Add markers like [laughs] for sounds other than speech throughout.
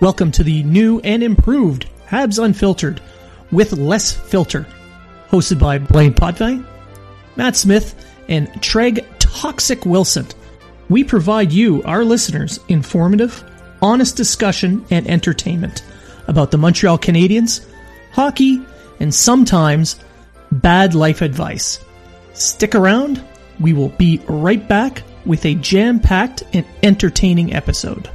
Welcome to the new and improved Habs Unfiltered with less filter, hosted by Blaine Potvin, Matt Smith, and Treg Toxic Wilson. We provide you, our listeners, informative, honest discussion and entertainment about the Montreal Canadiens, hockey, and sometimes bad life advice. Stick around, we will be right back with a jam packed and entertaining episode.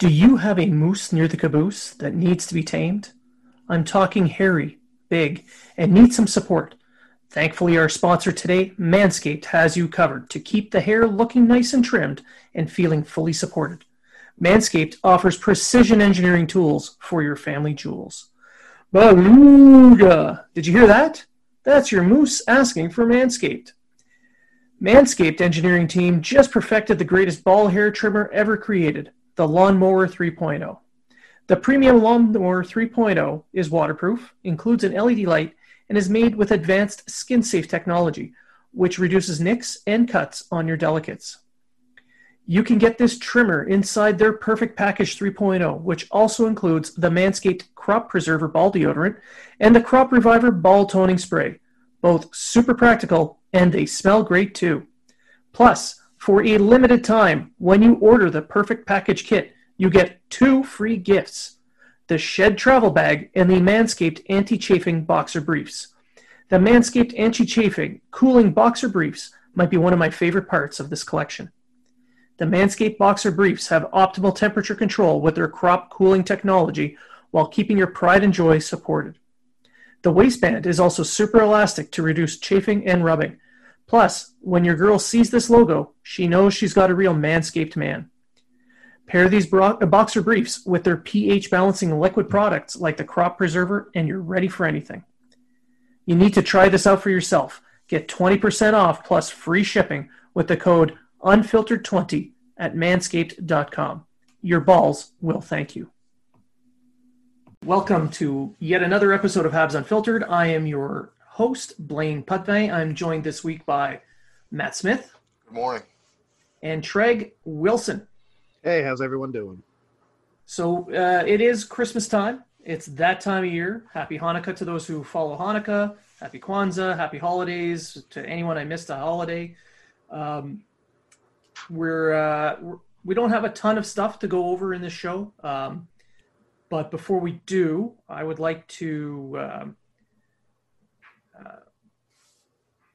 Do you have a moose near the caboose that needs to be tamed? I'm talking hairy, big, and needs some support. Thankfully, our sponsor today, Manscaped, has you covered to keep the hair looking nice and trimmed and feeling fully supported. Manscaped offers precision engineering tools for your family jewels. Beluga! Did you hear that? That's your moose asking for Manscaped. Manscaped engineering team just perfected the greatest ball hair trimmer ever created the Lawnmower 3.0. The premium Lawnmower 3.0 is waterproof, includes an LED light, and is made with advanced skin safe technology, which reduces nicks and cuts on your delicates. You can get this trimmer inside their Perfect Package 3.0, which also includes the Manscaped Crop Preserver Ball Deodorant and the Crop Reviver Ball Toning Spray. Both super practical and they smell great too. Plus, for a limited time, when you order the Perfect Package Kit, you get two free gifts the Shed Travel Bag and the Manscaped Anti Chafing Boxer Briefs. The Manscaped Anti Chafing Cooling Boxer Briefs might be one of my favorite parts of this collection. The Manscaped Boxer Briefs have optimal temperature control with their crop cooling technology while keeping your pride and joy supported. The waistband is also super elastic to reduce chafing and rubbing Plus, when your girl sees this logo, she knows she's got a real manscaped man. Pair these bro- boxer briefs with their pH balancing liquid products like the Crop Preserver, and you're ready for anything. You need to try this out for yourself. Get 20% off plus free shipping with the code unfiltered20 at manscaped.com. Your balls will thank you. Welcome to yet another episode of Habs Unfiltered. I am your host, Blaine Putney. I'm joined this week by Matt Smith. Good morning. And Treg Wilson. Hey, how's everyone doing? So uh, it is Christmas time. It's that time of year. Happy Hanukkah to those who follow Hanukkah. Happy Kwanzaa. Happy holidays to anyone I missed a holiday. Um, we're, uh, we're we don't have a ton of stuff to go over in this show. Um, but before we do, I would like to um,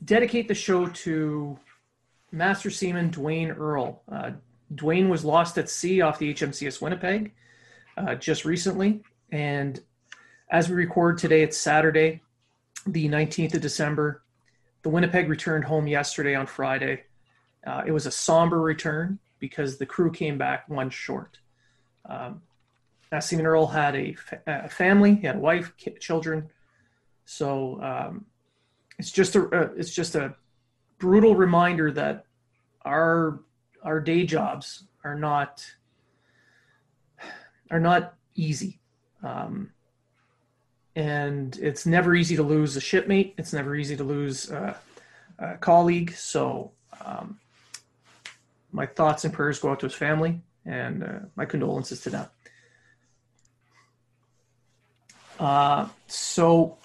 dedicate the show to Master Seaman Dwayne Earl. Uh, Dwayne was lost at sea off the HMCS Winnipeg uh, just recently. And as we record today, it's Saturday, the 19th of December. The Winnipeg returned home yesterday on Friday. Uh, it was a somber return because the crew came back one short. Um, Seaman Earl had a, fa- a, family, he had a wife, children. So um, it's just a uh, it's just a brutal reminder that our our day jobs are not are not easy. Um, and it's never easy to lose a shipmate. It's never easy to lose a, a colleague. So um, my thoughts and prayers go out to his family and uh, my condolences to them. Uh, so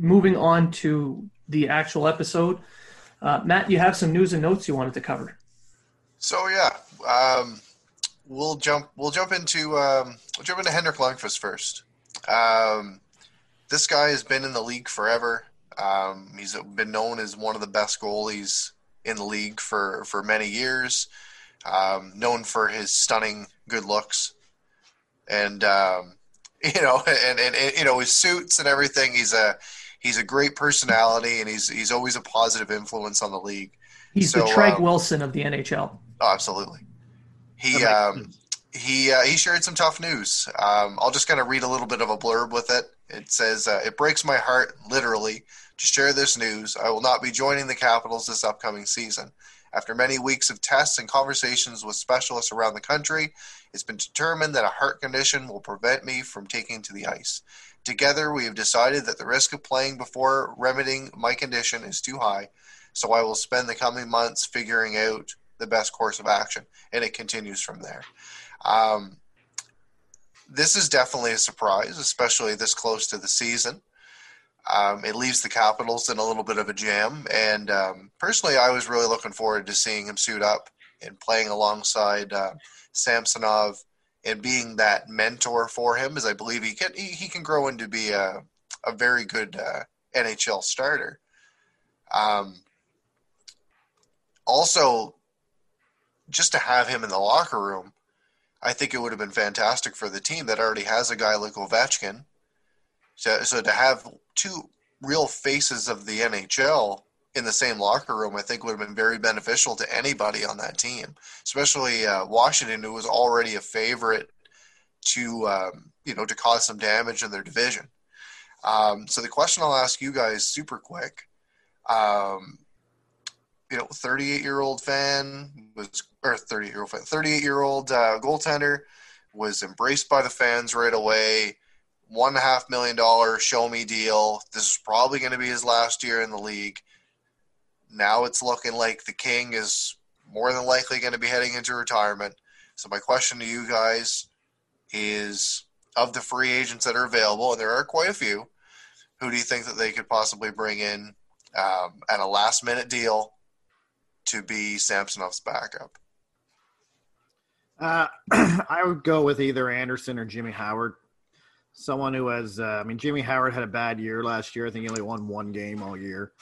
moving on to the actual episode, uh, Matt, you have some news and notes you wanted to cover. So yeah, um, we'll jump. We'll jump into um, we'll jump into Henrik Lundqvist first. Um, this guy has been in the league forever. Um, he's been known as one of the best goalies in the league for, for many years. Um, known for his stunning good looks, and um, [laughs] you know, and, and, and, you know his suits and everything. He's a he's a great personality, and he's he's always a positive influence on the league. He's so, the Treg um, Wilson of the NHL. Oh, absolutely. He um, he uh, he shared some tough news. Um, I'll just kind of read a little bit of a blurb with it. It says, uh, "It breaks my heart, literally, to share this news. I will not be joining the Capitals this upcoming season. After many weeks of tests and conversations with specialists around the country, it's been determined that a heart condition will prevent me from taking to the ice. Together, we have decided that the risk of playing before remedying my condition is too high, so I will spend the coming months figuring out the best course of action. And it continues from there. Um, this is definitely a surprise, especially this close to the season. Um, it leaves the Capitals in a little bit of a jam. And um, personally, I was really looking forward to seeing him suit up and playing alongside uh, Samsonov and being that mentor for him, as I believe he can he, he can grow into be a a very good uh, NHL starter. Um, also, just to have him in the locker room, I think it would have been fantastic for the team that already has a guy like Ovechkin. So, so to have two real faces of the NHL in the same locker room, I think would have been very beneficial to anybody on that team, especially uh, Washington, who was already a favorite to um, you know to cause some damage in their division. Um, so the question I'll ask you guys super quick. Um, you know, 38 year old fan was, or 30 year old fan, 38 year old uh, goaltender was embraced by the fans right away. One and a half million dollar show me deal. This is probably going to be his last year in the league. Now it's looking like the King is more than likely going to be heading into retirement. So my question to you guys is: of the free agents that are available, and there are quite a few, who do you think that they could possibly bring in um, at a last minute deal to be Samsonov's backup? Uh, [clears throat] I would go with either Anderson or Jimmy Howard. Someone who has, uh, I mean, Jimmy Howard had a bad year last year. I think he only won one game all year.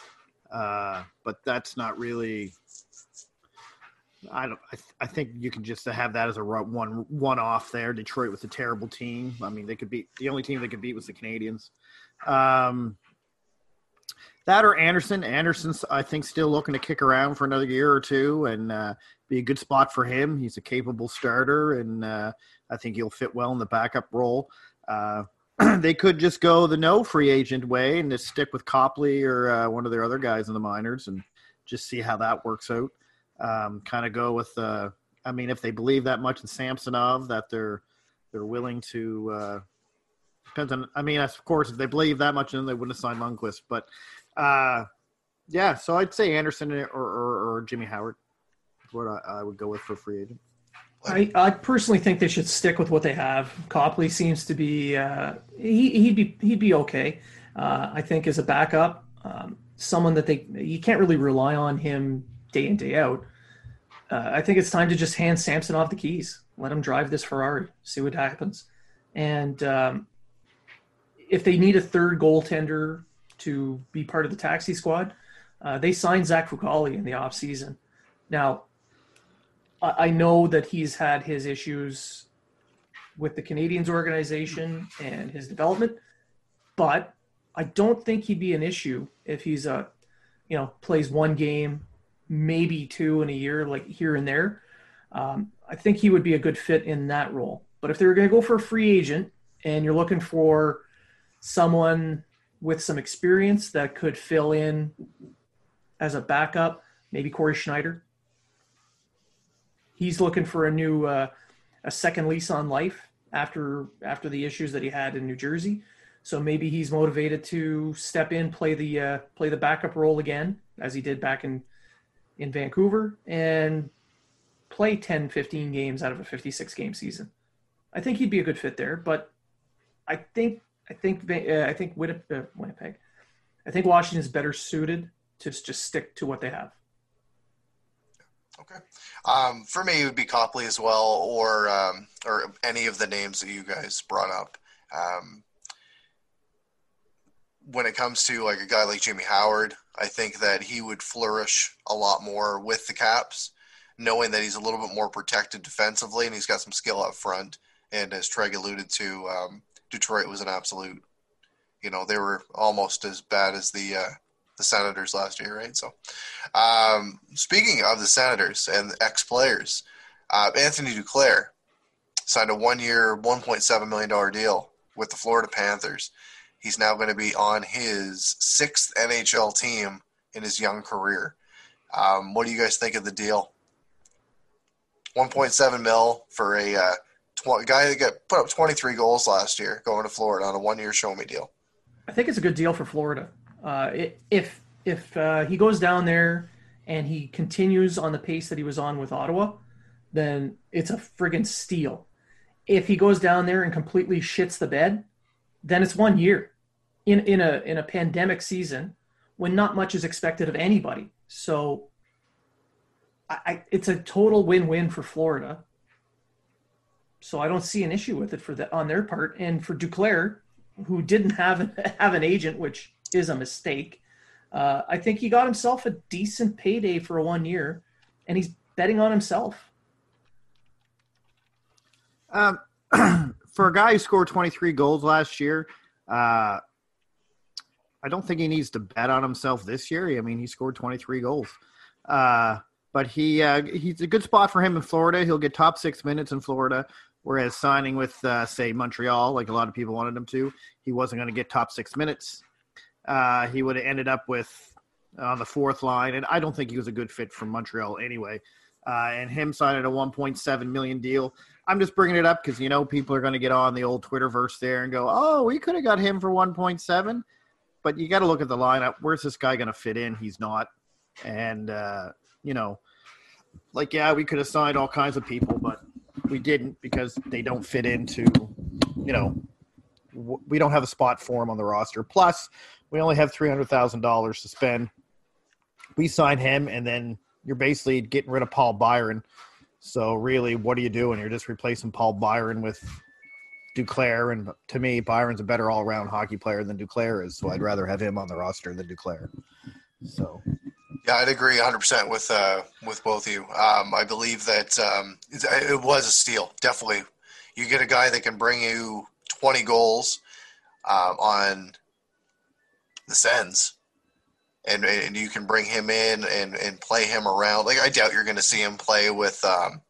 Uh, but that's not really. I don't. I, th- I, think you can just have that as a one one off there. Detroit was a terrible team. I mean, they could beat the only team they could beat was the Canadiens. Um, that or Anderson. Anderson's, I think, still looking to kick around for another year or two and uh, be a good spot for him. He's a capable starter, and uh, I think he'll fit well in the backup role. Uh, [clears throat] they could just go the no free agent way and just stick with Copley or uh, one of their other guys in the minors and just see how that works out. Um, kind of go with, uh, I mean, if they believe that much in Samsonov, that they're they're willing to. Uh, depends on. I mean, of course, if they believe that much in, them, they wouldn't have signed Lundqvist, but uh, yeah, so I'd say Anderson or, or, or Jimmy Howard what I, I, would go with for free agent. I, I personally think they should stick with what they have. Copley seems to be uh, he, he'd be he'd be okay. Uh, I think as a backup, um, someone that they you can't really rely on him day in day out. Uh, I think it's time to just hand Samsonov the keys. Let him drive this Ferrari. See what happens. And um, if they need a third goaltender to be part of the taxi squad. Uh, they signed Zach Fucale in the off season. Now, I, know that he's had his issues with the Canadiens organization and his development, but I don't think he'd be an issue if he's a, you know, plays one game, maybe two in a year, like here and there. Um, I think he would be a good fit in that role. But if they were going to go for a free agent and you're looking for someone with some experience that could fill in as a backup, maybe Cory Schneider. He's looking for a new uh, a second lease on life after after the issues that he had in New Jersey. So maybe he's motivated to step in, play the uh, play the backup role again, as he did back in in Vancouver, and play 10, 15 games out of a 56 game season. I think he'd be a good fit there, but I think I think uh, I think Winnipeg, uh, Winnipeg, I think Washington is better suited to just stick to what they have. Okay, um, for me it would be Copley as well, or um, or any of the names that you guys brought up. Um, when it comes to like a guy like Jimmy Howard, I think that he would flourish a lot more with the Caps, knowing that he's a little bit more protected defensively and he's got some skill up front. And as Treg alluded to, um, Detroit was an absolute, you know, they were almost as bad as the uh, the Senators last year, right? So, um, speaking of the Senators and ex players, uh, Anthony Duclair signed a one year, $1.7 million deal with the Florida Panthers. He's now going to be on his sixth NHL team in his young career. Um, what do you guys think of the deal? 1.7 mil for a uh, tw- guy that got put up 23 goals last year going to Florida on a one year show me deal. I think it's a good deal for Florida. Uh, if if uh, he goes down there and he continues on the pace that he was on with Ottawa, then it's a friggin' steal. If he goes down there and completely shits the bed, then it's one year in in a in a pandemic season when not much is expected of anybody. So I, I, it's a total win-win for Florida. So I don't see an issue with it for the, on their part. And for Duclair, who didn't have [laughs] have an agent, which is a mistake, uh, I think he got himself a decent payday for one year, and he's betting on himself. Um, [clears throat] for a guy who scored 23 goals last year, uh, I don't think he needs to bet on himself this year. I mean, he scored 23 goals. Uh, but he uh, he's a good spot for him in Florida. He'll get top six minutes in Florida. Whereas signing with, uh, say, Montreal, like a lot of people wanted him to, he wasn't going to get top six minutes. Uh, he would have ended up with on the fourth line, and I don't think he was a good fit for Montreal anyway. Uh, and him signing a 1.7 million deal. I'm just bringing it up because you know people are going to get on the old Twitterverse there and go, "Oh, we could have got him for 1.7," but you got to look at the lineup. Where's this guy going to fit in? He's not, and uh, you know, like yeah, we could have signed all kinds of people, but we didn't because they don't fit into, you know, we don't have a spot for him on the roster. Plus, we only have three hundred thousand dollars to spend. We sign him, and then you're basically getting rid of Paul Byron so really, what are you doing? You're just replacing Paul Byron with Duclair, and to me, Byron's a better all-around hockey player than Duclair is. So I'd rather have him on the roster than Duclair. So. Yeah, I'd agree 100% with uh, with both of you. Um, I believe that um, it was a steal. Definitely, you get a guy that can bring you 20 goals um, on the Sens and and you can bring him in and and play him around. Like I doubt you're going to see him play with um,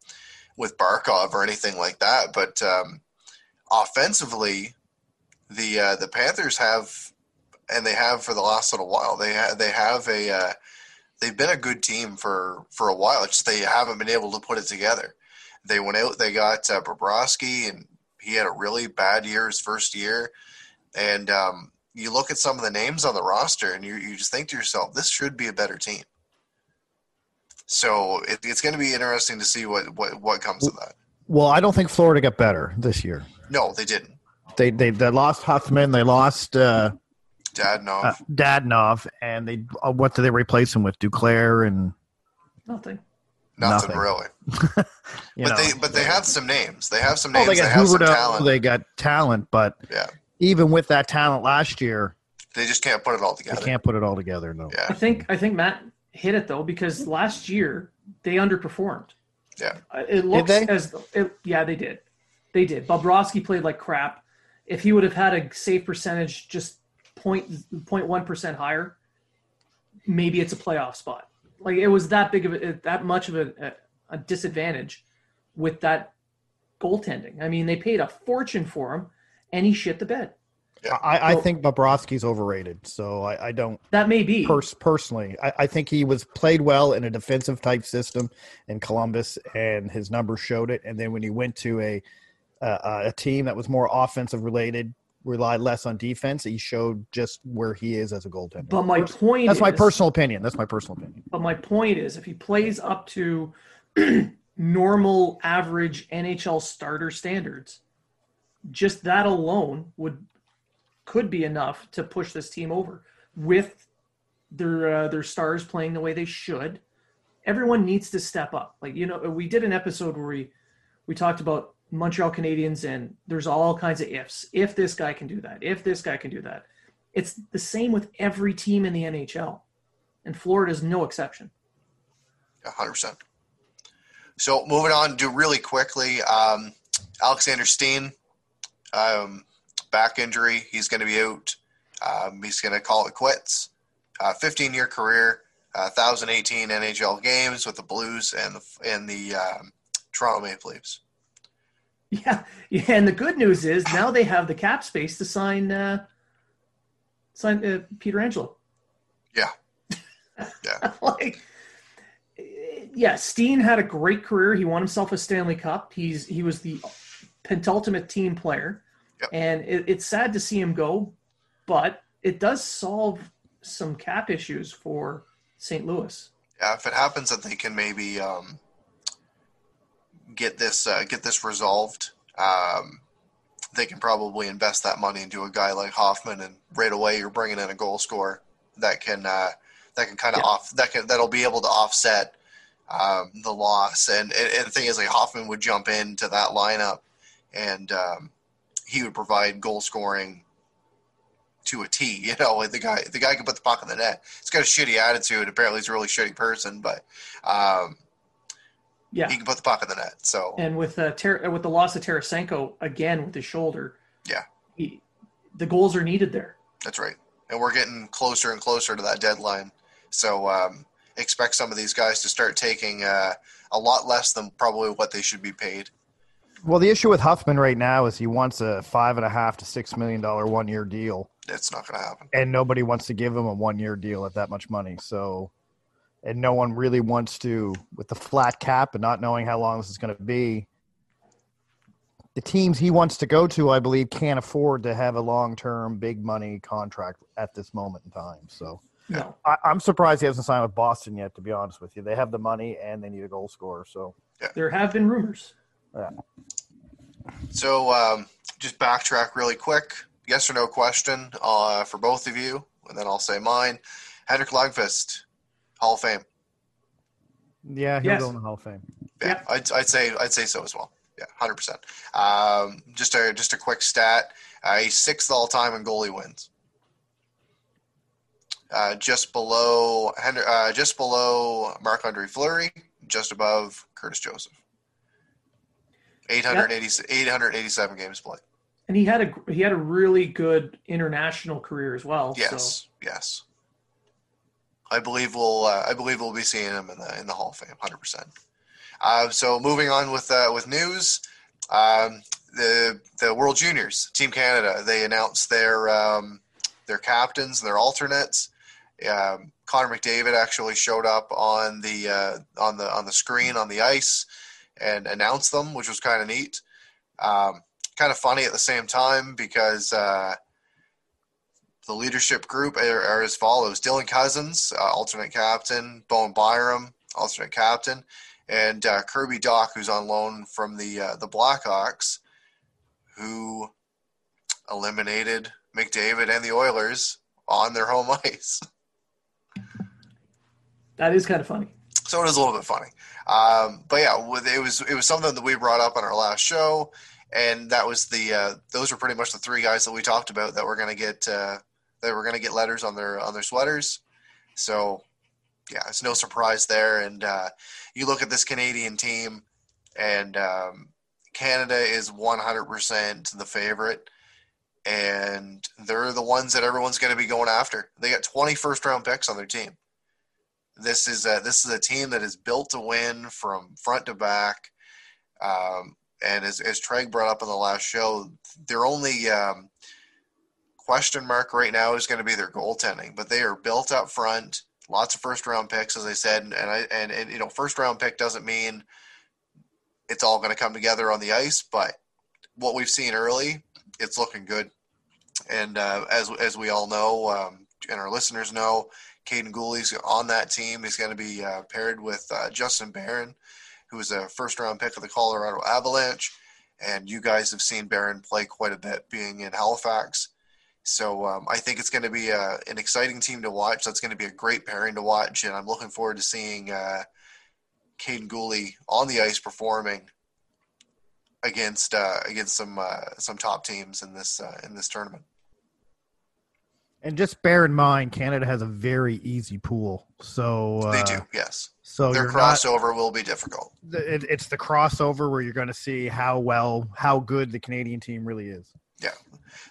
with Barkov or anything like that. But um, offensively, the uh, the Panthers have, and they have for the last little while. They have they have a uh, they've been a good team for for a while. It's just they haven't been able to put it together. They went out. They got uh, Bobrovsky, and he had a really bad year his first year, and um, you look at some of the names on the roster and you, you just think to yourself, this should be a better team. So it, it's going to be interesting to see what, what, what comes of that. Well, I don't think Florida got better this year. No, they didn't. They they, they lost Hoffman. They lost uh, Dadonov. Uh, Dadonov, and they uh, what did they replace him with? Duclair and nothing. Nothing, Nothing. really. but know, they but they have some names. They have some names. Oh, they got they have some talent. They got talent, but yeah even with that talent last year, they just can't put it all together. They can't put it all together. No. Yeah. I think I think Matt hit it though because last year they underperformed. Yeah. Uh, it looks as it, yeah they did, they did. Bobrovsky played like crap. If he would have had a save percentage just point point one percent higher, maybe it's a playoff spot. Like it was that big of a that much of a, a disadvantage with that goaltending. I mean, they paid a fortune for him and he shit the bed. Yeah. I, I think Bobrovsky's overrated, so I, I, don't. That may be pers- personally. I, I, think he was played well in a defensive type system in Columbus, and his numbers showed it. And then when he went to a uh, a team that was more offensive related, relied less on defense, he showed just where he is as a goaltender. But my point that's is, my personal opinion. That's my personal opinion. But my point is, if he plays up to [clears throat] normal, average NHL starter standards just that alone would could be enough to push this team over with their uh, their stars playing the way they should. Everyone needs to step up. Like you know, we did an episode where we we talked about Montreal Canadiens and there's all kinds of ifs. If this guy can do that, if this guy can do that. It's the same with every team in the NHL, and Florida is no exception. hundred percent. So moving on, do really quickly. Um, Alexander Steen, um, back injury. He's going to be out. Um, he's going to call it quits. Uh, 15 year career, uh, 1,018 NHL games with the Blues and the and the um, Toronto Maple Leafs. Yeah, yeah. And the good news is now they have the cap space to sign uh, sign uh, Pietrangelo. Yeah, [laughs] yeah. like, yeah. Steen had a great career. He won himself a Stanley Cup. He's he was the penultimate team player, Yep. and it, it's sad to see him go, but it does solve some cap issues for St. Louis. Yeah, if it happens that they can maybe um, get this uh, get this resolved, um, they can probably invest that money into a guy like Hoffman, and right away you're bringing in a goal scorer that can uh, that can kind of Yeah. off that can that'll be able to offset um, the loss. And, and and the thing is, like Hoffman would jump into that lineup, and um, he would provide goal scoring to a T. You know, like the guy the guy can put the puck in the net. He's got a shitty attitude. Apparently, he's a really shitty person, but um, Yeah, he can put the puck in the net. So and with uh, Ter- with the loss of Tarasenko again with his shoulder, Yeah. he, the goals are needed there. that's right. And we're getting closer and closer to that deadline. So um, expect some of these guys to start taking uh, a lot less than probably what they should be paid. Well, the issue with Hoffman right now is he wants a five and a half to six million dollar one year deal, It's not going to happen. and nobody wants to give him a one year deal at that much money. So, and no one really wants to with the flat cap and not knowing how long this is going to be. The teams he wants to go to, I believe, can't afford to have a long term big money contract at this moment in time. So. No, I, I'm surprised he hasn't signed with Boston yet. To be honest with you, they have the money and they need a goal scorer. So there have been rumors. So um, just backtrack really quick. Yes or no question uh, for both of you, and then I'll say mine. Henrik Lundqvist, Hall of Fame. yeah, he'll Yes. go in the Hall of Fame. Yeah, Yeah. I'd, I'd say I'd say so as well. Yeah, hundred percent. Um, just a just a quick stat: uh, he's sixth all time in goalie wins. Uh, just below Henry, uh, just below Marc Andre Fleury, just above Curtis Joseph. 880, 887 games played. And he had a he had a really good international career as well. So Yes, yes. I believe we'll uh, I believe we'll be seeing him in the in the Hall of Fame, hundred percent. Uh, so moving on with uh, with news, um, the the World Juniors Team Canada they announced their um, their captains, their alternates. Um, Connor McDavid actually showed up on the uh, on the on the screen on the ice and announce them, which was kind of neat. Um, kind of funny at the same time because. Uh, the leadership group are, are as follows: Dylan Cozens, uh, alternate captain; Bowen Byram, alternate captain, and uh, Kirby Dach, who's on loan from the uh, the Blackhawks, who eliminated McDavid and the Oilers on their home [laughs] ice. that is kind of funny. so it is a little bit funny. Um, but yeah, it was it was something that we brought up on our last show, and that was the uh, those were pretty much the three guys that we talked about that were going to get uh, that were going to get letters on their on their sweaters. So yeah, it's no surprise there. And uh, you look at this Canadian team, and um, Canada is 100% the favorite. And they're the ones that everyone's going to be going after. They got 20 first round picks on their team. This is a, this is a team that is built to win from front to back. Um, and as, as Treg brought up in the last show, their only um, question mark right now is going to be their goaltending. But they are built up front, lots of first round picks, as I said, and I and, and you know first round pick doesn't mean it's all going to come together on the ice, but what we've seen early, it's looking good. And uh, as as we all know, um, and our listeners know, Kaiden Guhle's on that team. He's going to be uh, paired with uh, Justin Barron, who is a first round pick of the Colorado Avalanche. And you guys have seen Barron play quite a bit being in Halifax. So um, I think it's going to be a, an exciting team to watch. That's going to be a great pairing to watch. And I'm looking forward to seeing uh, Caden Gooley on the ice performing against uh, against some uh, some top teams in this uh, in this tournament. And just bear in mind, Canada has a very easy pool. So uh, They do, yes. So Their you're not, crossover will be difficult. it, it's the crossover where you're going to see how well, how good the Canadian team really is. Yeah.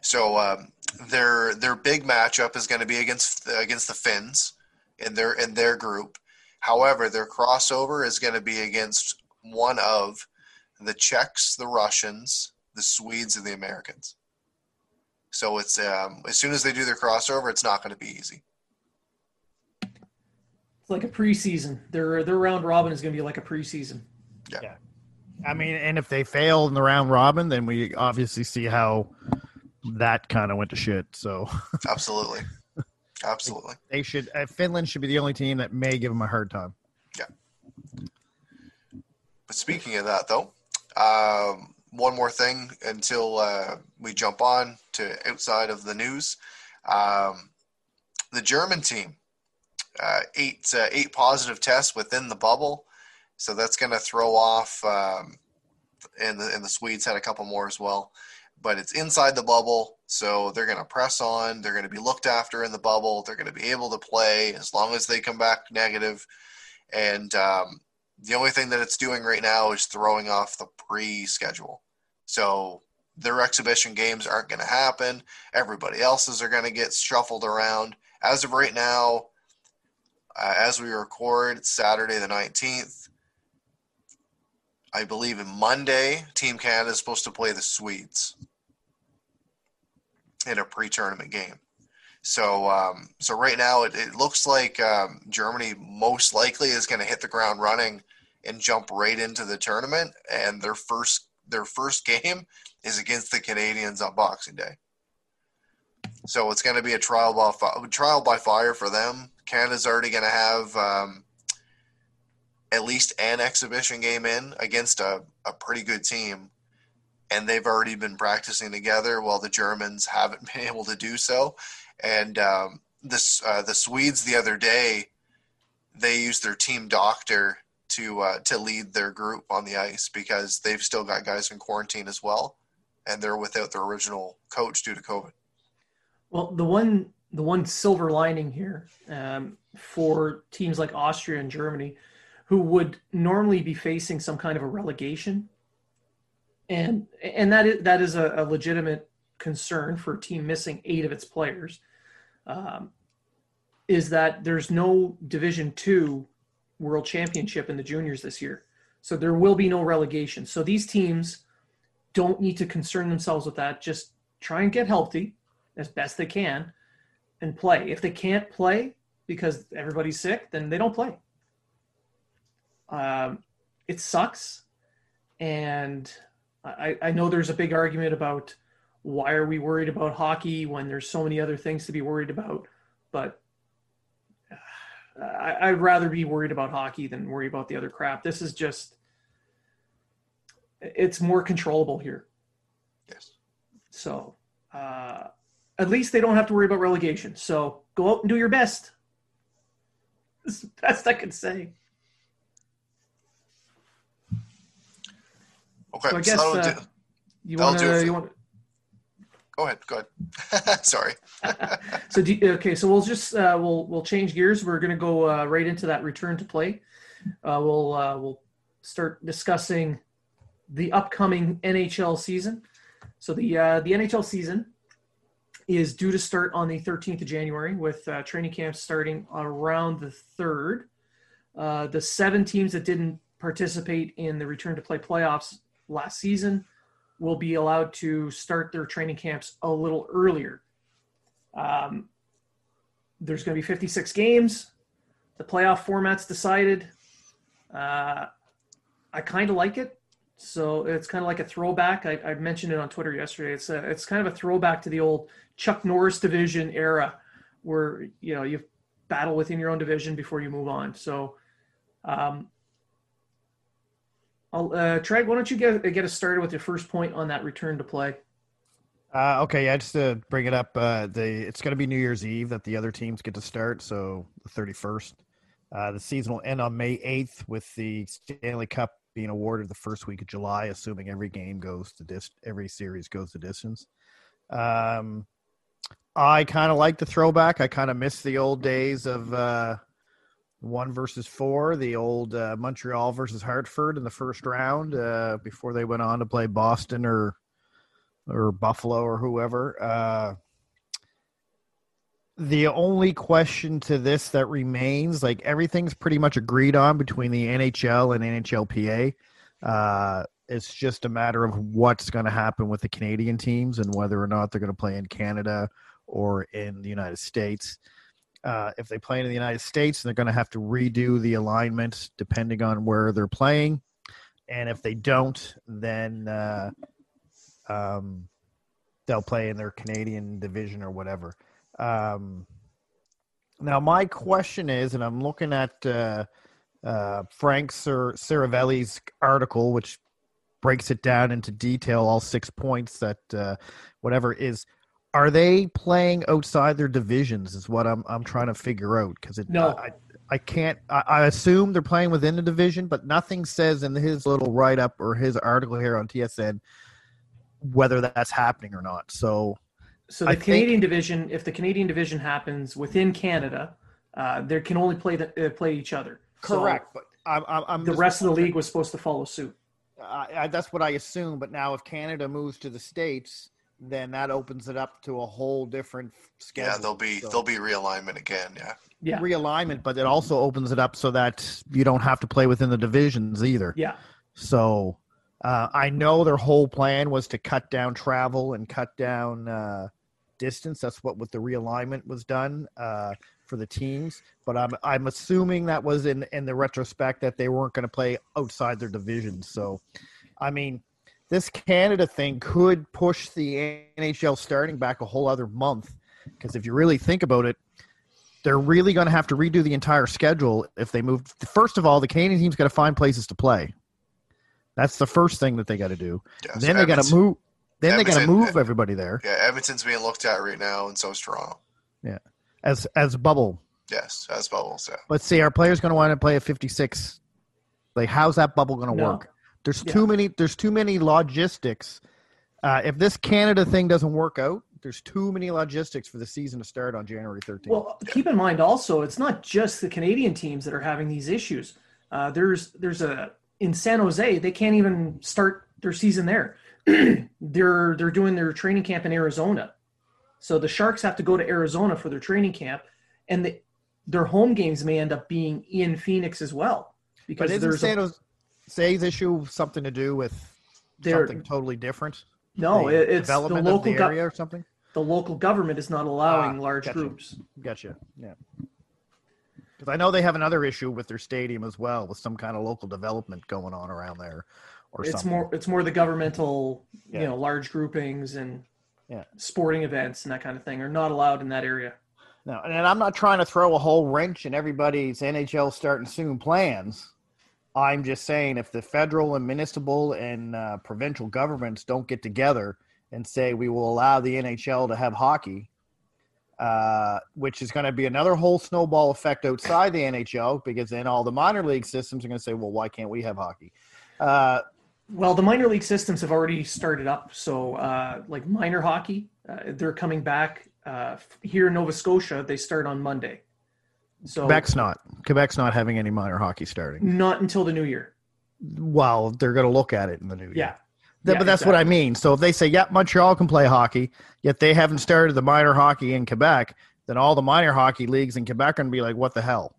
So um, their their big matchup is going to be against against the Finns in their in their group. However, their crossover is going to be against one of the Czechs, the Russians, the Swedes, and the Americans. So it's um, as soon as they do their crossover, it's not going to be easy. It's like a preseason. Their their round robin is going to be like a preseason. Yeah. I mean, and if they fail in the round robin, then we obviously see how that kind of went to shit. So [laughs] Absolutely, absolutely. they should. Uh, Finland should be the only team that may give them a hard time. Yeah. But speaking of that, though, um, one more thing until uh, we jump on to outside of the news. Um, the German team, uh, eight uh, eight positive tests within the bubble, so that's going to throw off. Um, and the and the Swedes had a couple more as well, but it's inside the bubble, so they're going to press on. They're going to be looked after in the bubble. They're going to be able to play as long as they come back negative, and um, the only thing that it's doing right now is throwing off the pre-schedule. So their exhibition games aren't going to happen. Everybody else's are going to get shuffled around. As of right now, uh, as we record, Saturday the 19th. I believe in Monday, Team Canada is supposed to play the Swedes in a pre-tournament game. So, um, so right now it, it looks like um, Germany most likely is going to hit the ground running and jump right into the tournament. And their first their first [laughs] game is against the Canadians on Boxing Day. So it's going to be a trial by fi- trial by fire for them. Canada's already going to have um, at least an exhibition game in against a, a pretty good team, and they've already been practicing together while the Germans [laughs] haven't been able to do so. And um, this uh, the Swedes the other day, they used their team doctor to uh, to lead their group on the ice because they've still got guys in quarantine as well, and they're without their original coach due to COVID. Well, the one the one silver lining here um, for teams like Austria and Germany, who would normally be facing some kind of a relegation, and and that is that is a, a legitimate concern for a team missing eight of its players, um, is that there's no Division Two World Championship in the juniors this year, so there will be no relegation. So these teams don't need to concern themselves with that. Just try and get healthy as best they can and play. If they can't play because everybody's sick, then they don't play. Um, it sucks. And I, I know there's a big argument about why are we worried about hockey when there's so many other things to be worried about. But uh, I, I'd rather be worried about hockey than worry about the other crap. This is just, it's more controllable here. Yes. So, uh, at least they don't have to worry about relegation. So go out and do your best. That's the best I can say. Okay. So I guess uh, do- you want to for- you want Go ahead. Go ahead. [laughs] Sorry. [laughs] so do, okay so we'll just uh, we'll we'll change gears we're going to go uh, right into that return to play uh, we'll uh, we'll start discussing the upcoming nhl season so the uh, the nhl season is due to start on the 13th of january with uh, training camps starting around the 3rd uh, the seven teams that didn't participate in the return to play playoffs last season will be allowed to start their training camps a little earlier um, there's going to be 56 games. The playoff format's decided. Uh, I kind of like it. So it's kind of like a throwback. I, I mentioned it on Twitter yesterday. It's a, it's kind of a throwback to the old Chuck Norris division era, where you know you battle within your own division before you move on. So, um, I'll, uh, Treg, why don't you get get us started with your first point on that return to play? Uh, okay, yeah, just to bring it up, uh, the it's going to be New Year's Eve that the other teams get to start, so the 31st. Uh, the season will end on May 8th with the Stanley Cup being awarded the first week of July, assuming every game goes to dis- every series goes to distance. Um, I kind of like the throwback. I kind of miss the old days of uh, one versus four, the old uh, Montreal versus Hartford in the first round uh, before they went on to play Boston or or Buffalo or whoever. Uh, the only question to this that remains, like everything's pretty much agreed on between the NHL and NHLPA. Uh, it's just a matter of what's going to happen with the Canadian teams and whether or not they're going to play in Canada or in the United States. Uh, if they play in the United States, they're going to have to redo the alignment depending on where they're playing. And if they don't, then uh, um, they'll play in their Canadian division or whatever. Um, now, my question is, and I'm looking at uh, uh, Frank Sir Seravalli's article, which breaks it down into detail, all six points that uh, whatever is are they playing outside their divisions? Is what I'm I'm trying to figure out because it No. I, I can't I, I assume they're playing within the division, but nothing says in his little write up or his article here on TSN whether that's happening or not. So So the I think- Canadian division, if the Canadian division happens within Canada, uh, they can only play the, uh, play each other. So but I'm I'm, I'm the rest of the league was supposed to follow suit. I, I, that's what I assume. But now, if Canada moves to the states, then that opens it up to a whole different schedule. Yeah, there'll be So- there'll be realignment again. Yeah, Yeah, realignment, but it also opens it up so that you don't have to play within the divisions either. yeah, So uh, I know their whole plan was to cut down travel and cut down uh, distance. That's what with the realignment was done uh, for the teams. But I'm I'm assuming that was in in the retrospect that they weren't going to play outside their divisions. So, I mean, this Canada thing could push the NHL starting back a whole other month because if you really think about it. They're really going to have to redo the entire schedule if they move. First of all, the Canadian team's got to find places to play. That's the first thing that they got to do. yeah. so then they got to move. Then they got to move eh, everybody there Yeah, Edmonton's being looked at right now, and so is Toronto. Yeah, as as bubble. Yes, as bubbles. Yeah, Let's see, our players going to want to play a fifty-six. Like, how's that bubble going to No. work? There's Yeah. too many. There's too many logistics. Uh, if this Canada thing doesn't work out, there's too many logistics for the season to start on January 13th. Well, keep in mind also, it's not just the Canadian teams that are having these issues. Uh, there's there's a in San Jose, they can't even start their season there. [clears throat] they're they're doing their training camp in Arizona, so the Sharks have to go to Arizona for their training camp, and the, their home games may end up being in Phoenix as well because there's San a, Jose's issue something to do with They're- something totally different? no, The it, it's the local the area or something. the local government is not allowing Ah, large gotcha. groups. Gotcha. Yeah. Because I know they have another issue with their stadium as well, with some kind of local development going on around there, or it's something. more it's more the governmental Yeah. you know large groupings and Yeah. sporting events and that kind of thing are not allowed in that area No, and I'm not trying to throw a whole wrench in everybody's NHL starting soon plans. I'm just saying if the federal and municipal and uh, provincial governments don't get together and say we will allow the NHL to have hockey, uh, which is going to be another whole snowball effect outside the NHL because then all the minor league systems are going to say, well, why can't we have hockey? Uh, well the minor league systems have already started up so uh, like minor hockey uh, they're coming back uh, here in nova scotia they start on monday so Quebec's not. Quebec's not having any minor hockey starting. not until the new year Well, they're going to look at it in the new year. yeah Th- Yeah, but that's what I mean. So if they say, "Yep, Montreal can play hockey," yet they haven't started the minor hockey in Quebec, then all the minor hockey leagues in Quebec are going to be like, "What the hell?"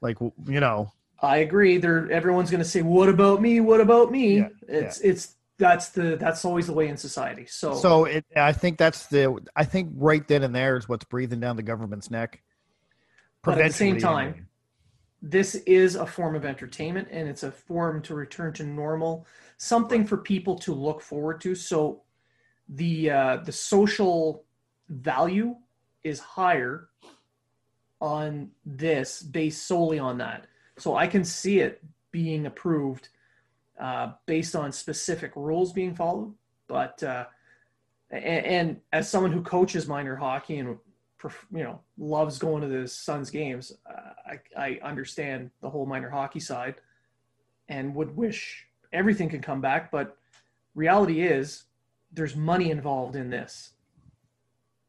Like, you know, i agree they're everyone's going to say what about me what about me Yeah, it's it's that's the that's always the way in society so, so it, I think that's the. I think right then and there is what's breathing down the government's neck. But at the same time, this is a form of entertainment and it's a form to return to normal something for people to look forward to. So the uh, the social value is higher on this based solely on that. So i can see it being approved uh, based on specific rules being followed but uh, and, and as someone who coaches minor hockey and you know loves going to the Suns games, uh, I, I understand the whole minor hockey side, and would wish everything could come back. But reality is, there's money involved in this.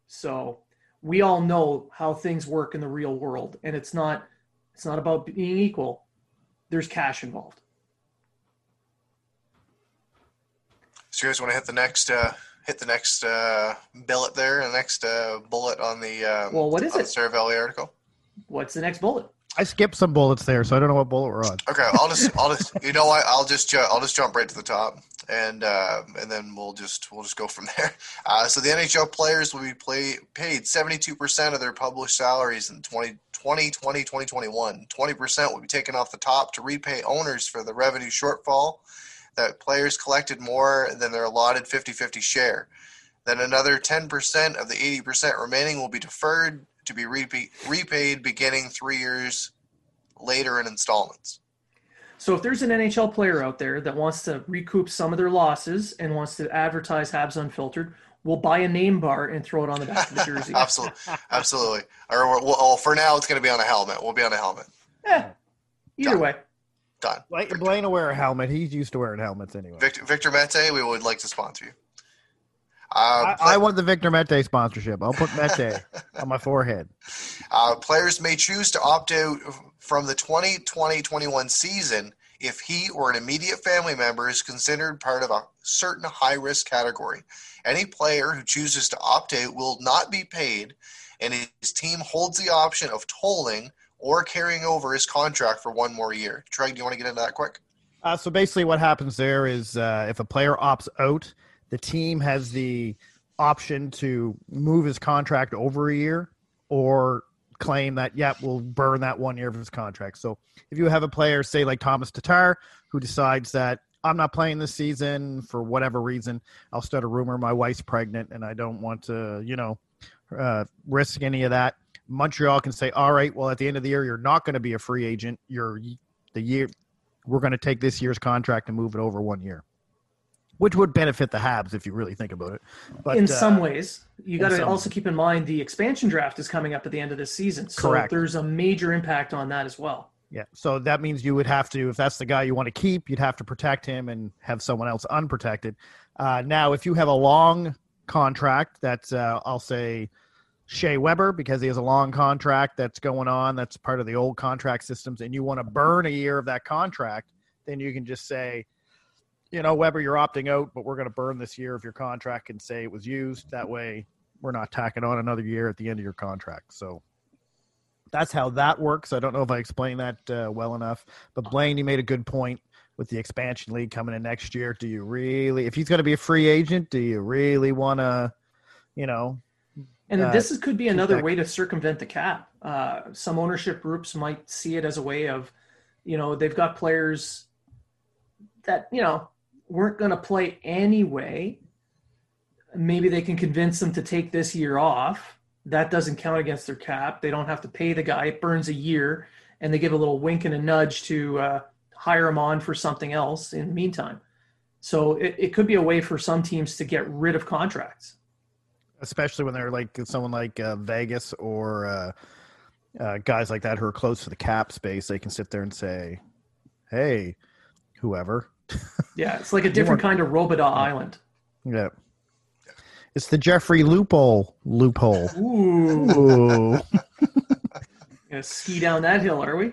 So we all know how things work in the real world, and it's not it's not about being equal. There's cash involved. So you guys want to hit the next uh, hit the next uh, billet there, the next uh, bullet on the um, Well, what is it? the Sarah Valley article? What's the next bullet? I skipped some bullets there, so I don't know what bullet we're on. Okay, I'll just I'll just [laughs] you know what I'll just ju- I'll just jump right to the top and uh, and then we'll just we'll just go from [laughs] there. Uh, so the NHL players will be play, paid 72 percent of their published salaries in 2020, 20, 2021. 20 percent will be taken off the top to repay owners for the revenue shortfall that players collected more than their allotted 50-50 share. Then another 10% of the 80% remaining will be deferred to be repa- repaid beginning three years later in installments. So if there's an NHL player out there that wants to recoup some of their losses and wants to advertise Habs Unfiltered, we'll buy a name bar and throw it on the back of the jersey. [laughs] Absolutely, absolutely. Or well, for now, it's going to be on a helmet. We'll be on a helmet. Eh, either Done. way. Done. Blaine, Blaine will wear a helmet. He's used to wearing helmets anyway. Victor, Victor Mete, we would like to sponsor you. I, Uh, I want the Victor Mete sponsorship. I'll put Mete [laughs] on my forehead. Uh, players may choose to opt out from the 2020-21 season if he or an immediate family member is considered part of a certain high-risk category. Any player who chooses to opt out will not be paid, and his team holds the option of tolling or carrying over his contract for one more year. Trey, do you want to get into that quick? Uh, so basically, what happens there is uh, if a player opts out, the team has the option to move his contract over a year or claim that, yeah, we'll burn that one year of his contract. So if you have a player, say like Tomas Tatar, who decides that I'm not playing this season for whatever reason, I'll start a rumor my wife's pregnant and I don't want to, you know, uh, risk any of that. Montreal can say, all right, well, at the end of the year, you're not going to be a free agent. You're the year we're going to take this year's contract and move it over one year, which would benefit the Habs if you really think about it. But in uh, some ways, you got to also keep in mind the expansion draft is coming up at the end of this season. So Correct. there's a major impact on that as well. yeah, so that means you would have to, if that's the guy you want to keep, you'd have to protect him and have someone else unprotected. Uh, now, if you have a long contract, that's uh, I'll say Shea Weber because he has a long contract that's going on. That's part of the old contract systems, and you want to burn a year of that contract, then you can just say, you know, Weber, you're opting out, but we're going to burn this year of your contract and say it was used. That way, we're not tacking on another year at the end of your contract. So that's how that works. I don't know if I explained that uh, well enough, but Blaine, you made a good point with the expansion league coming in next year. Do you really, if he's going to be a free agent, do you really want to, you know, And Uh, this is, could be another way to circumvent the cap. Uh, some ownership groups might see it as a way of, you know, they've got players that, you know, weren't going to play anyway. Maybe they can convince them to take this year off. That doesn't count against their cap. They don't have to pay the guy. It burns a year, and they give a little wink and a nudge to uh, hire him on for something else in the meantime. So it, it could be a way for some teams to get rid of contracts. Especially when they're like someone like uh, Vegas or uh, uh, guys like that who are close to the cap space, they can sit there and say, "Hey, whoever, [laughs] Yeah, it's like a different kind of Robidas Island. yeah, it's the Jeffrey loophole loophole." Ooh, Ooh. [laughs] gonna ski down that hill, are we?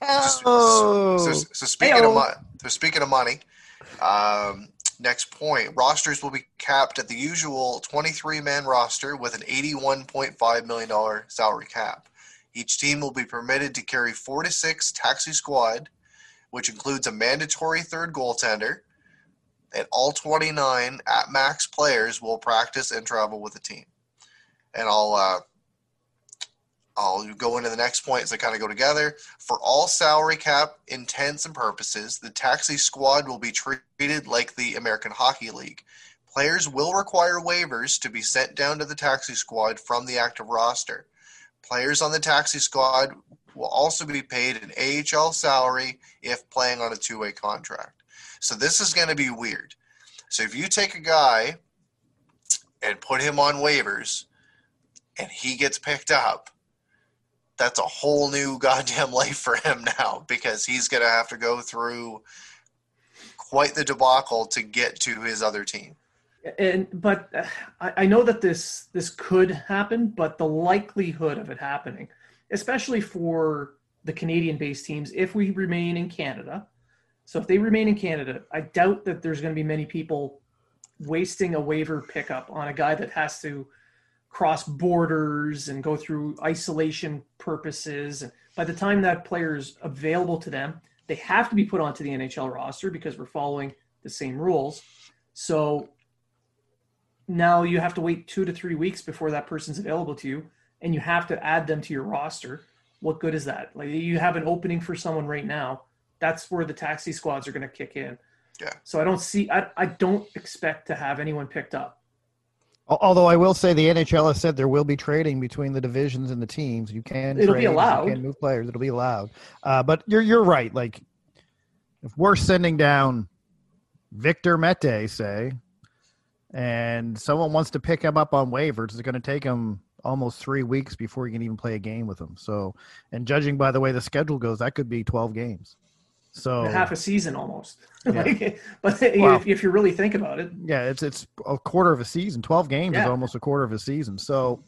So, Oh. so, so speaking Heyo. of money, so speaking of money, um, next point: rosters will be capped at the usual 23-man roster with an 81.5 million dollar salary cap. Each team will be permitted to carry four to six taxi squad, which includes a mandatory third goaltender, and all 29 at max players will practice and travel with the team. And I'll uh, I'll go into the next point as they kind of go together. For all salary cap intents and purposes, the taxi squad will be treated like the American Hockey League. Players will require waivers to be sent down to the taxi squad from the active roster. Players on the taxi squad will also be paid an AHL salary if playing on a two way contract. So this is going to be weird. So if you take a guy and put him on waivers and he gets picked up, that's a whole new goddamn life for him now because he's going to have to go through quite the debacle to get to his other team. and but uh, I, I know that this this could happen, but the likelihood of it happening, especially for the Canadian-based teams, if we remain in Canada. So if they remain in Canada, I doubt that there's going to be many people wasting a waiver pickup on a guy that has to cross borders and go through isolation purposes. And by the time that player is available to them, they have to be put onto the NHL roster because we're following the same rules. So now you have to wait two to three weeks before that person's available to you, and you have to add them to your roster. What good is that? Like you have an opening for someone right now. That's where the taxi squads are going to kick in. Yeah. So I don't see. I, I don't expect to have anyone picked up. Al- Although I will say the NHL has said there will be trading between the divisions and the teams. You can It'll be trade, you can move players. It'll be allowed. Uh, but you're you're right. Like if we're sending down Victor Mete, say, and someone wants to pick him up on waivers, it's going to take him almost three weeks before you can even play a game with him. So, and judging by the way the schedule goes, that could be twelve games. So half a season almost. [laughs] Yeah. Like, but Wow. if, if you really think about it, Yeah, it's it's a quarter of a season. Twelve games is almost a quarter of a season. So,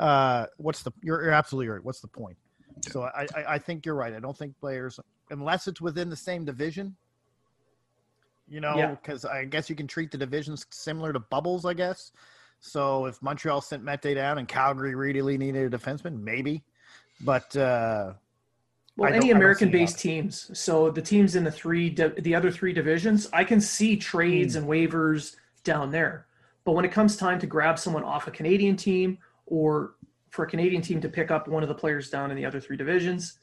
uh, what's the? You're, you're absolutely right. What's the point? So I, I I think you're right. I don't think players, unless it's within the same division, you know, Yeah. because I guess you can treat the divisions similar to bubbles. I guess. So if Montreal sent Mete down and Calgary really needed a defenseman, maybe. But uh, well, any I don't see it American-based teams. So the teams in the three, di- the other three divisions, I can see trades hmm. and waivers down there. But when it comes time to grab someone off a Canadian team, or for a Canadian team to pick up one of the players down in the other three divisions,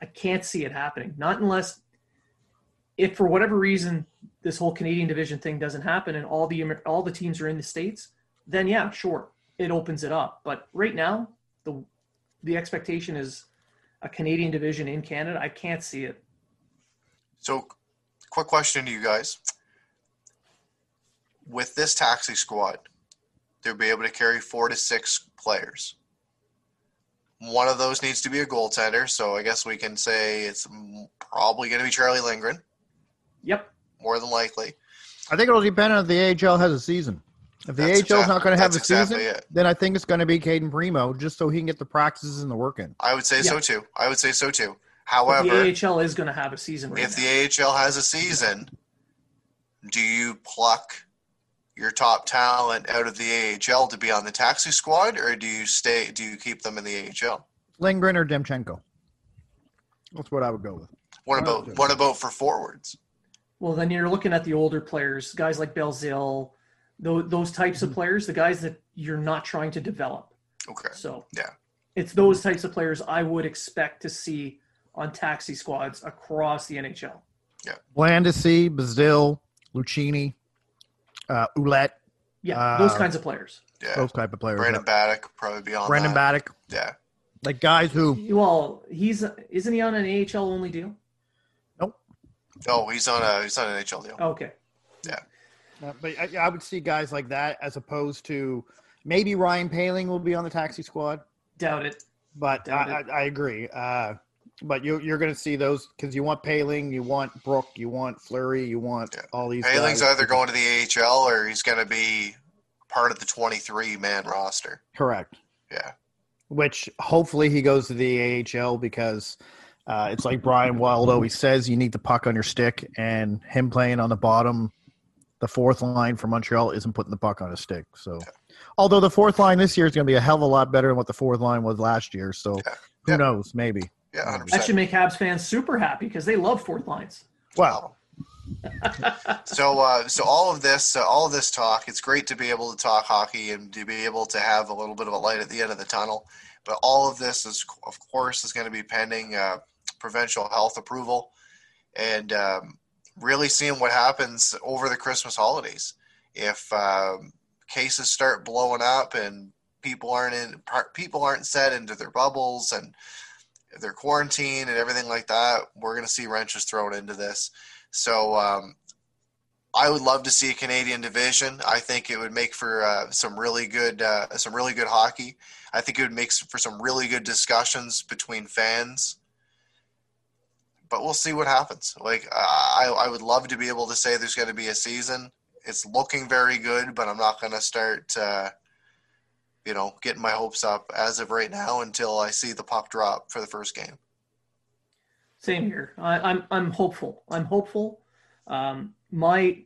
I can't see it happening. Not unless, if for whatever reason this whole Canadian division thing doesn't happen and all the all the teams are in the states, then yeah, sure, it opens it up. But right now, the the expectation is a Canadian division in Canada. I can't see it. So, quick question to you guys: With this taxi squad, they'll be able to carry four to six players. One of those needs to be a goaltender, so I guess we can say it's probably going to be Charlie Lindgren, Yep. more than likely. I think it'll depend on if the AHL has a season. If the That's AHL is not going to have a that's season, exactly it. then I think it's going to be Cayden Primeau, just so he can get the practices and the work in. I would say so too. I would say so too. But However, the AHL is going to have a season right if now. the AHL has a season, do you pluck your top talent out of the AHL to be on the taxi squad, or do you stay? Do you keep them in the AHL? Lindgren or Demchenko. That's what I would go with. What about what about for forwards? Well, then you're looking at the older players, guys like Belzile, those, those types Mm-hmm. of players, the guys that you're not trying to develop. Okay, So Yeah. it's those types of players I would expect to see on taxi squads across the NHL. Yeah. Blandisi, Bazil, Lucchini, uh, Ouellette, Yeah, those Uh, kinds of players. yeah. those type of players. Brandon Baddock probably be on Brandon that. Baddock, Yeah. like guys who Well, he's isn't he on an AHL only deal? Nope. Oh, he's on a he's on an NHL deal. Okay. Uh, but I, I would see guys like that as opposed to maybe Ryan Poehling will be on the taxi squad, Doubt it. but Doubt I, it. I, I agree. Uh, but you, you're going to see those because you want Poehling, you want Brook, you want Fleury, you want Yeah. all these. Poehling's guys. either going to the AHL or he's going to be part of the 23 man roster. correct. Yeah. Which hopefully he goes to the AHL because uh, it's like Brian Wilde always says: you need the puck on your stick, and him playing on the bottom, the fourth line for Montreal isn't putting the puck on a stick. So, although the fourth line this year is going to be a hell of a lot better than what the fourth line was last year, so Yeah. who Yeah. knows? Maybe. Yeah, That 100%. That should make Habs fans super happy because they love fourth lines. Well, [laughs] so uh, so all of this uh, all of this talk it's great to be able to talk hockey and to be able to have a little bit of a light at the end of the tunnel but all of this is of course is going to be pending uh, provincial health approval and um, really seeing what happens over the christmas holidays if um, cases start blowing up and people aren't in people aren't set into their bubbles and their quarantine and everything like that we're going to see wrenches thrown into this so um, I would love to see a Canadian division. I think it would make for uh, some really good, uh, some really good hockey. I think it would make for some really good discussions between fans. But we'll see what happens. Like I, I would love to be able to say there's going to be a season it's looking very good, but I'm not going to start, uh, you know, getting my hopes up as of right now until I see the puck drop for the first game. Same here. I, I'm I'm hopeful. I'm hopeful. Um, my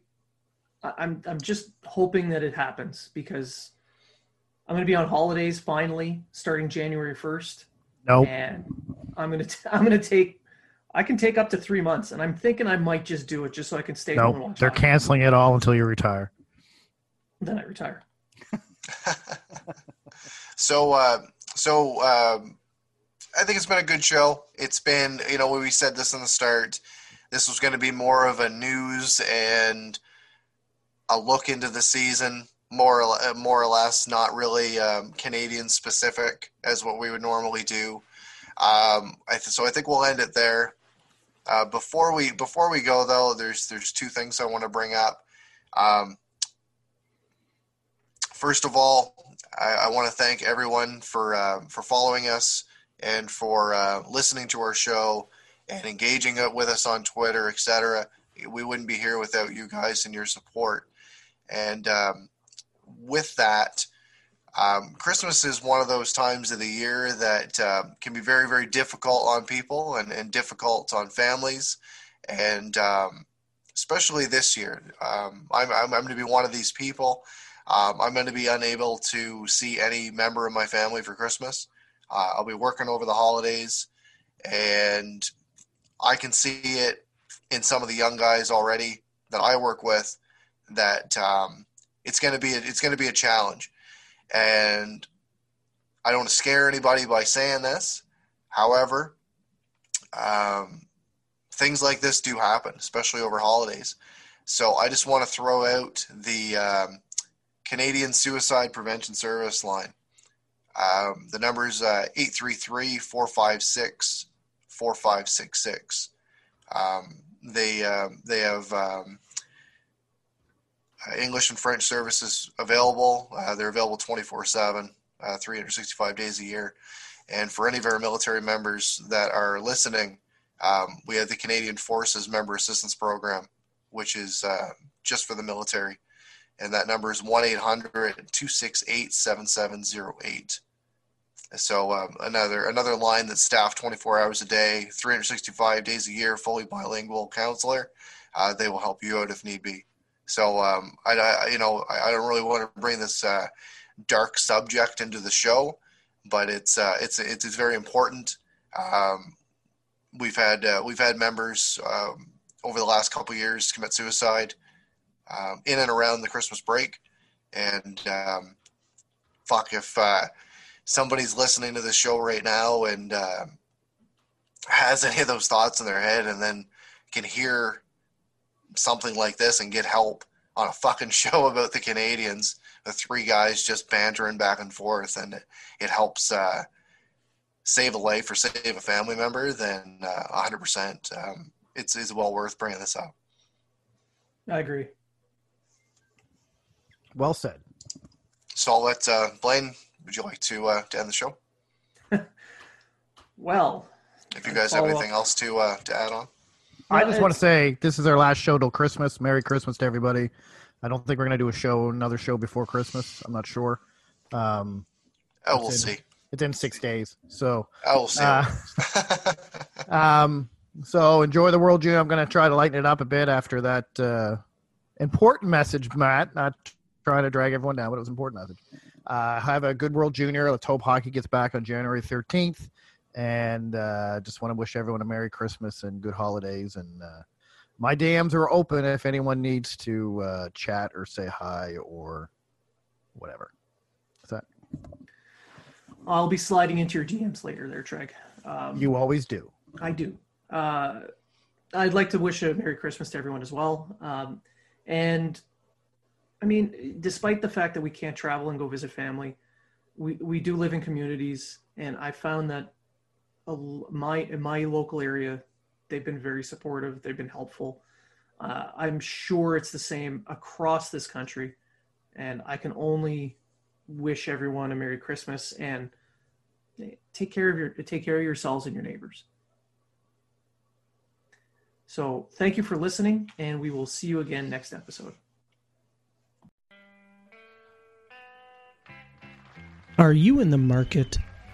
I- I'm I'm just hoping that it happens because I'm going to be on holidays finally starting January 1st, Nope. and I'm going [laughs] to I'm going to take I can take up to three months, and I'm thinking I might just do it just so I can stay home and Nope. watch. They're hockey. canceling it all until you retire. Then I retire. [laughs] So, uh, so um, I think it's been a good show. It's been, you know, we said this in the start. This was going to be more of a news and a look into the season, more or, more or less, not really um, Canadian specific as what we would normally do. Um, I th- so I think we'll end it there. Uh, before we before we go though, there's there's two things I want to bring up. Um, first of all, I, I want to thank everyone for uh, for following us and for uh, listening to our show and engaging with us on Twitter, etc. We wouldn't be here without you guys and your support. And um, with that, um, Christmas is one of those times of the year that uh, can be very, very difficult on people and, and difficult on families. And um, especially this year, um, I'm, I'm, I'm going to be one of these people. Um, I'm going to be unable to see any member of my family for Christmas. Uh, I'll be working over the holidays, and I can see it in some of the young guys already that I work with that um, it's going to be a, it's going to be a challenge, and I don't scare anybody by saying this. However, um, things like this do happen, especially over holidays. So I just want to throw out the um, Canadian Suicide Prevention Service line. Um, the number is uh, 833 456 4566. Um, They um, they have um, uh, English and French services available. Uh, they're available 24 7, uh, 365 days a year. And for any of our military members that are listening, um, we have the Canadian Forces Member Assistance Program, which is uh, just for the military and that number is 1-800-268-7708 so um, another another line that's staffed 24 hours a day 365 days a year fully bilingual counselor uh, they will help you out if need be so um, I, I you know I, I don't really want to bring this uh, dark subject into the show but it's uh, it's it's, it's very important um, we've had uh, we've had members um, over the last couple years commit suicide um, in and around the Christmas break. And um, fuck, if uh, somebody's listening to the show right now and uh, has any of those thoughts in their head and then can hear something like this and get help on a fucking [laughs] show about the Canadiens, the three guys just bantering back and forth, and it, it helps uh, save a life or save a family member, then uh, 100%. Um, it's, it's well worth bringing this up. I agree. Well said. So I'll let uh, Blaine. Would you like to uh, to end the show? [laughs] Well, If you guys have Follow anything else to uh, to add on, I just want to say this is our last show till Christmas. Merry Christmas to everybody. I don't think we're gonna do a show, another show before Christmas. I'm not sure. Um, oh, we'll That's see. it's in six days, so Oh, we'll see. uh, [laughs] um, so enjoy the World Junior. I'm gonna try to lighten it up a bit after that uh, important message, Matt. Not trying to drag everyone down, but it was an important message. Uh, have a good World Junior. Let's hope hockey gets back on January 13th. And uh, just want to wish everyone a Merry Christmas and good holidays. And uh, my DMs are open if anyone needs to uh, chat or say hi or whatever. Is that I'll be sliding into your DMs later there, Treg. Um, you always do? I do. Uh, I'd like to wish a Merry Christmas to everyone as well. Um, and I mean, despite the fact that we can't travel and go visit family, we, we do live in communities, and I found that a, my in my local area, they've been very supportive. They've been helpful. Uh, I'm sure it's the same across this country, and I can only wish everyone a Merry Christmas and take care of your take care of yourselves and your neighbors. So thank you for listening, and we will see you again next episode. Are you in the market?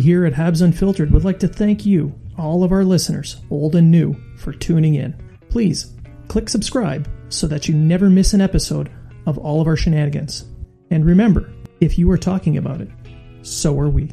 Here at Habs Unfiltered would like to thank you, all of our listeners, old and new, for tuning in. Please click subscribe so that you never miss an episode of all of our shenanigans. And remember, if you are talking about it, so are we.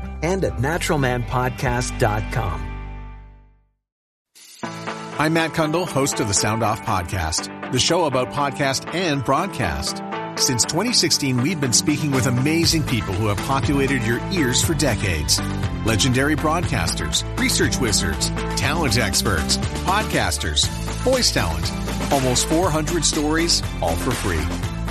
and at naturalmanpodcast.com. I'm Matt Cundill, host of the Sound Off Podcast, the show about podcast and broadcast. Since 2016, we've been speaking with amazing people who have populated your ears for decades. Legendary broadcasters, research wizards, talent experts, podcasters, voice talent. Almost 400 stories, all for free.